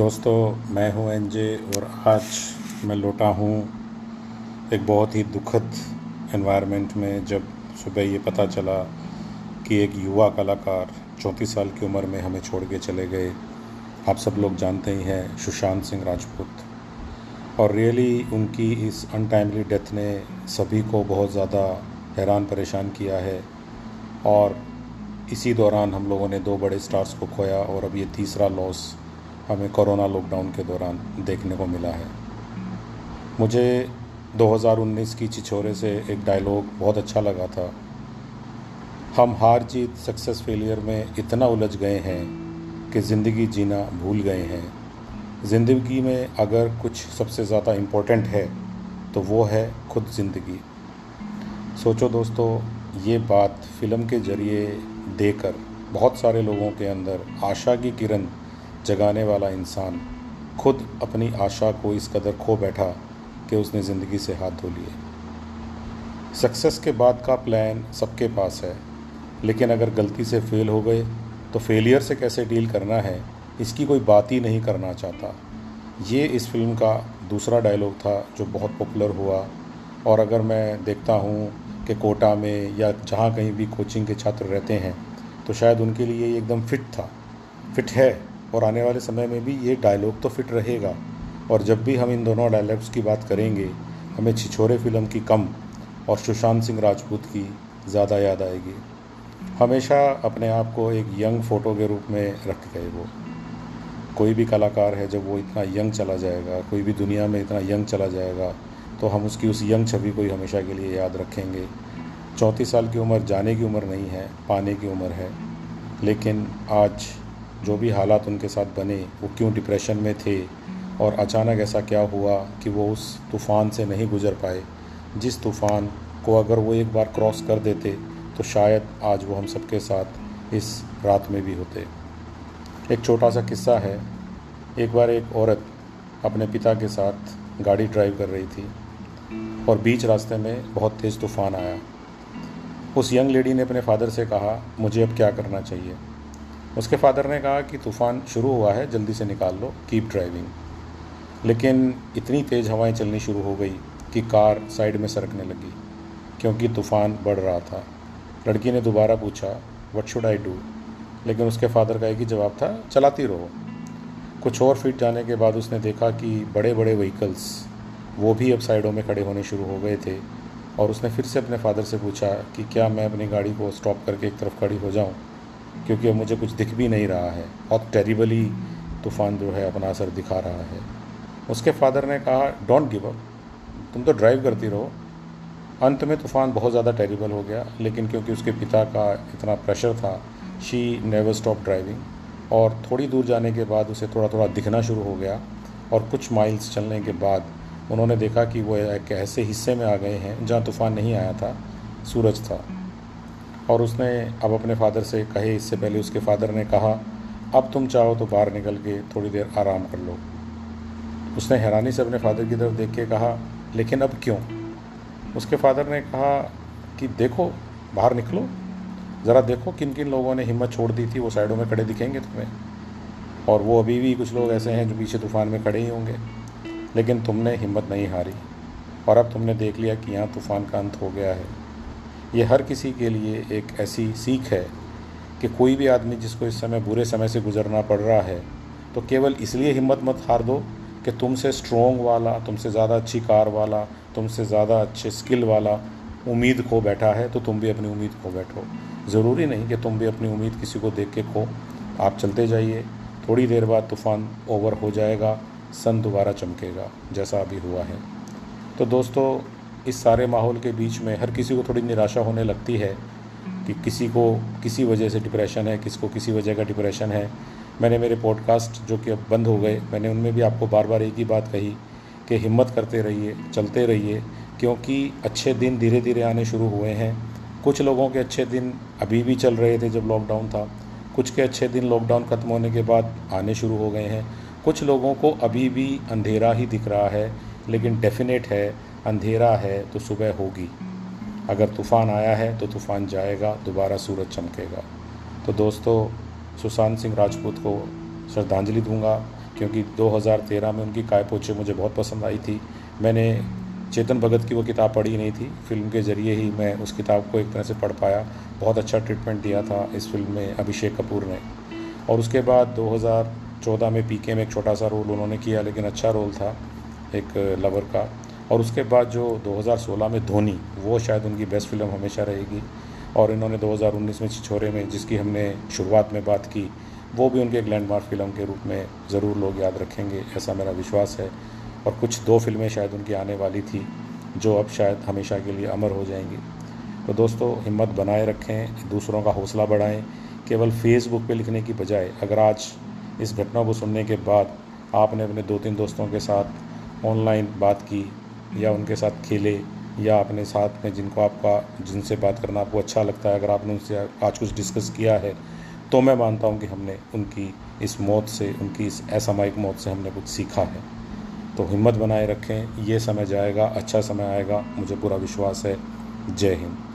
दोस्तों, मैं हूँ एनजे और आज मैं लौटा हूँ एक बहुत ही दुखद एनवायरनमेंट में जब सुबह ये पता चला कि एक युवा कलाकार चौंतीस साल की उम्र में हमें छोड़ के चले गए। आप सब लोग जानते ही हैं सुशांत सिंह राजपूत। और रियली उनकी इस अनटाइमली डेथ ने सभी को बहुत ज़्यादा हैरान परेशान किया है। और इसी दौरान हम लोगों ने दो बड़े स्टार्स को खोया और अब ये तीसरा लॉस हमें कोरोना लॉकडाउन के दौरान देखने को मिला है। मुझे 2019 की छिछोरे से एक डायलॉग बहुत अच्छा लगा था। हम हार जीत सक्सेस फेलियर में इतना उलझ गए हैं कि ज़िंदगी जीना भूल गए हैं। ज़िंदगी में अगर कुछ सबसे ज़्यादा इम्पोर्टेंट है तो वो है खुद ज़िंदगी। सोचो दोस्तों, ये बात फ़िल्म के ज़रिए देकर बहुत सारे लोगों के अंदर आशा की किरण जगाने वाला इंसान खुद अपनी आशा को इस कदर खो बैठा कि उसने ज़िंदगी से हाथ धो लिए। सक्सेस के बाद का प्लान सबके पास है, लेकिन अगर गलती से फेल हो गए तो फेलियर से कैसे डील करना है, इसकी कोई बात ही नहीं करना चाहता। ये इस फ़िल्म का दूसरा डायलॉग था जो बहुत पॉपुलर हुआ, और अगर मैं देखता हूँ कि कोटा में या जहाँ कहीं भी कोचिंग के छात्र रहते हैं तो शायद उनके लिए एकदम फिट था। फिट है और आने वाले समय में भी ये डायलॉग तो फिट रहेगा। और जब भी हम इन दोनों डायलॉग्स की बात करेंगे, हमें छिछोरे फ़िल्म की कम और सुशांत सिंह राजपूत की ज़्यादा याद आएगी। हमेशा अपने आप को एक यंग फ़ोटो के रूप में रख गए वो। कोई भी कलाकार है, जब वो इतना यंग चला जाएगा, कोई भी दुनिया में इतना यंग चला जाएगा तो हम उसकी उस यंग छवि को ही हमेशा के लिए याद रखेंगे। चौंतीस साल की उम्र जाने की उम्र नहीं है, पाने की उम्र है। लेकिन आज जो भी हालात उनके साथ बने, वो क्यों डिप्रेशन में थे और अचानक ऐसा क्या हुआ कि वो उस तूफ़ान से नहीं गुज़र पाए? जिस तूफ़ान को अगर वो एक बार क्रॉस कर देते तो शायद आज वो हम सबके साथ इस रात में भी होते। एक छोटा सा किस्सा है। एक बार एक औरत अपने पिता के साथ गाड़ी ड्राइव कर रही थी और बीच रास्ते में बहुत तेज़ तूफ़ान आया। उस यंग लेडी ने अपने फादर से कहा, मुझे अब क्या करना चाहिए? उसके फादर ने कहा कि तूफ़ान शुरू हुआ है, जल्दी से निकाल लो कीप ड्राइविंग लेकिन इतनी तेज़ हवाएँ चलनी शुरू हो गई कि कार साइड में सरकने लगी, क्योंकि तूफ़ान बढ़ रहा था। लड़की ने दोबारा पूछा वट शुड आई डू लेकिन उसके फादर का एक ही जवाब था, चलाती रहो. कुछ और फीट जाने के बाद उसने देखा कि बड़े बड़े व्हीकल्स वो भी अब साइडों में खड़े होने शुरू हो गए थे, और उसने फिर से अपने फादर से पूछा कि क्या मैं अपनी गाड़ी को स्टॉप करके एक तरफ़ खड़ी हो जाऊँ? क्योंकि अब मुझे कुछ दिख भी नहीं रहा है। बहुत टेरिबली तूफ़ान जो है अपना असर दिखा रहा है। उसके फादर ने कहा डोंट गिव अप तुम तो ड्राइव करती रहो। अंत में तूफ़ान बहुत ज़्यादा टेरिबल हो गया, लेकिन क्योंकि उसके पिता का इतना प्रेशर था शी नेवर स्टॉप ड्राइविंग और थोड़ी दूर जाने के बाद उसे थोड़ा थोड़ा दिखना शुरू हो गया और कुछ माइल्स चलने के बाद उन्होंने देखा कि वो एक ऐसे हिस्से में आ गए हैं जहाँ तूफ़ान नहीं आया था, सूरज था। और उसने अब अपने फादर से कहे, इससे पहले उसके फादर ने कहा, अब तुम चाहो तो बाहर निकल के थोड़ी देर आराम कर लो। उसने हैरानी से अपने फादर की तरफ़ देख के कहा, लेकिन अब क्यों? उसके फादर ने कहा कि, देखो, बाहर निकलो। ज़रा देखो किन किन लोगों ने हिम्मत छोड़ दी थी, वो साइडों में खड़े दिखेंगे तुम्हें। और वो अभी भी कुछ लोग ऐसे हैं जो पीछे तूफ़ान में खड़े ही होंगे। लेकिन तुमने हिम्मत नहीं हारी। और अब तुमने देख लिया कि यहाँ तूफ़ान का अंत हो गया है। ये हर किसी के लिए एक ऐसी सीख है कि कोई भी आदमी जिसको इस समय बुरे समय से गुजरना पड़ रहा है तो केवल इसलिए हिम्मत मत हार दो कि तुमसे स्ट्रोंग वाला, तुमसे ज़्यादा अच्छी कार वाला, तुमसे ज़्यादा अच्छे स्किल वाला उम्मीद खो बैठा है तो तुम भी अपनी उम्मीद खो बैठो। ज़रूरी नहीं कि तुम भी अपनी उम्मीद किसी को देख के खो। आप चलते जाइए, थोड़ी देर बाद तूफ़ान ओवर हो जाएगा, सन दोबारा चमकेगा, जैसा अभी हुआ है। तो दोस्तों इस सारे माहौल के बीच में हर किसी को थोड़ी निराशा होने लगती है कि किसी को किसी वजह से डिप्रेशन है किसी को किसी वजह का डिप्रेशन है। मैंने मेरे पॉडकास्ट जो कि अब बंद हो गए, मैंने उनमें भी आपको बार बार एक ही बात कही कि हिम्मत करते रहिए, चलते रहिए, क्योंकि अच्छे दिन धीरे धीरे आने शुरू हुए हैं। कुछ लोगों के अच्छे दिन अभी भी चल रहे थे जब लॉकडाउन था। कुछ के अच्छे दिन लॉकडाउन ख़त्म होने के बाद आने शुरू हो गए हैं। कुछ लोगों को अभी भी अंधेरा ही दिख रहा है, लेकिन डेफिनेट है अंधेरा है तो सुबह होगी। अगर तूफ़ान आया है तो तूफ़ान जाएगा, दोबारा सूरज चमकेगा। तो दोस्तों, सुशांत सिंह राजपूत को श्रद्धांजलि दूँगा, क्योंकि 2013 में उनकी काय पोचे मुझे बहुत पसंद आई थी। मैंने चेतन भगत की वो किताब पढ़ी नहीं थी। फ़िल्म के ज़रिए ही मैं उस किताब को एक तरह से पढ़ पाया। बहुत अच्छा ट्रीटमेंट दिया था इस फ़िल्म में अभिषेक कपूर ने। और उसके बाद 2014 में पीके में एक छोटा सा रोल उन्होंने किया, लेकिन अच्छा रोल था एक लवर का। और उसके बाद जो 2016 में धोनी, वो शायद उनकी बेस्ट फ़िल्म हमेशा रहेगी। और इन्होंने 2019 में छिछोरे में, जिसकी हमने शुरुआत में बात की, वो भी उनके एक लैंडमार्क फ़िल्म के रूप में ज़रूर लोग याद रखेंगे, ऐसा मेरा विश्वास है। और कुछ दो फ़िल्में शायद उनकी आने वाली थी, जो अब शायद हमेशा के लिए अमर हो जाएँगी। तो दोस्तों, हिम्मत बनाए रखें, दूसरों का हौसला बढ़ाएँ। केवल फेसबुक पे लिखने की बजाय, अगर आज इस घटना को सुनने के बाद आपने अपने दो तीन दोस्तों के साथ ऑनलाइन बात की या उनके साथ खेले, या अपने साथ में जिनको आपका, जिनसे बात करना आपको अच्छा लगता है, अगर आपने उनसे आज कुछ डिस्कस किया है तो मैं मानता हूँ कि हमने उनकी इस मौत से, उनकी इस असामायिक मौत से हमने कुछ सीखा है। तो हिम्मत बनाए रखें, ये समय जाएगा अच्छा समय आएगा, मुझे पूरा विश्वास है। जय हिंद।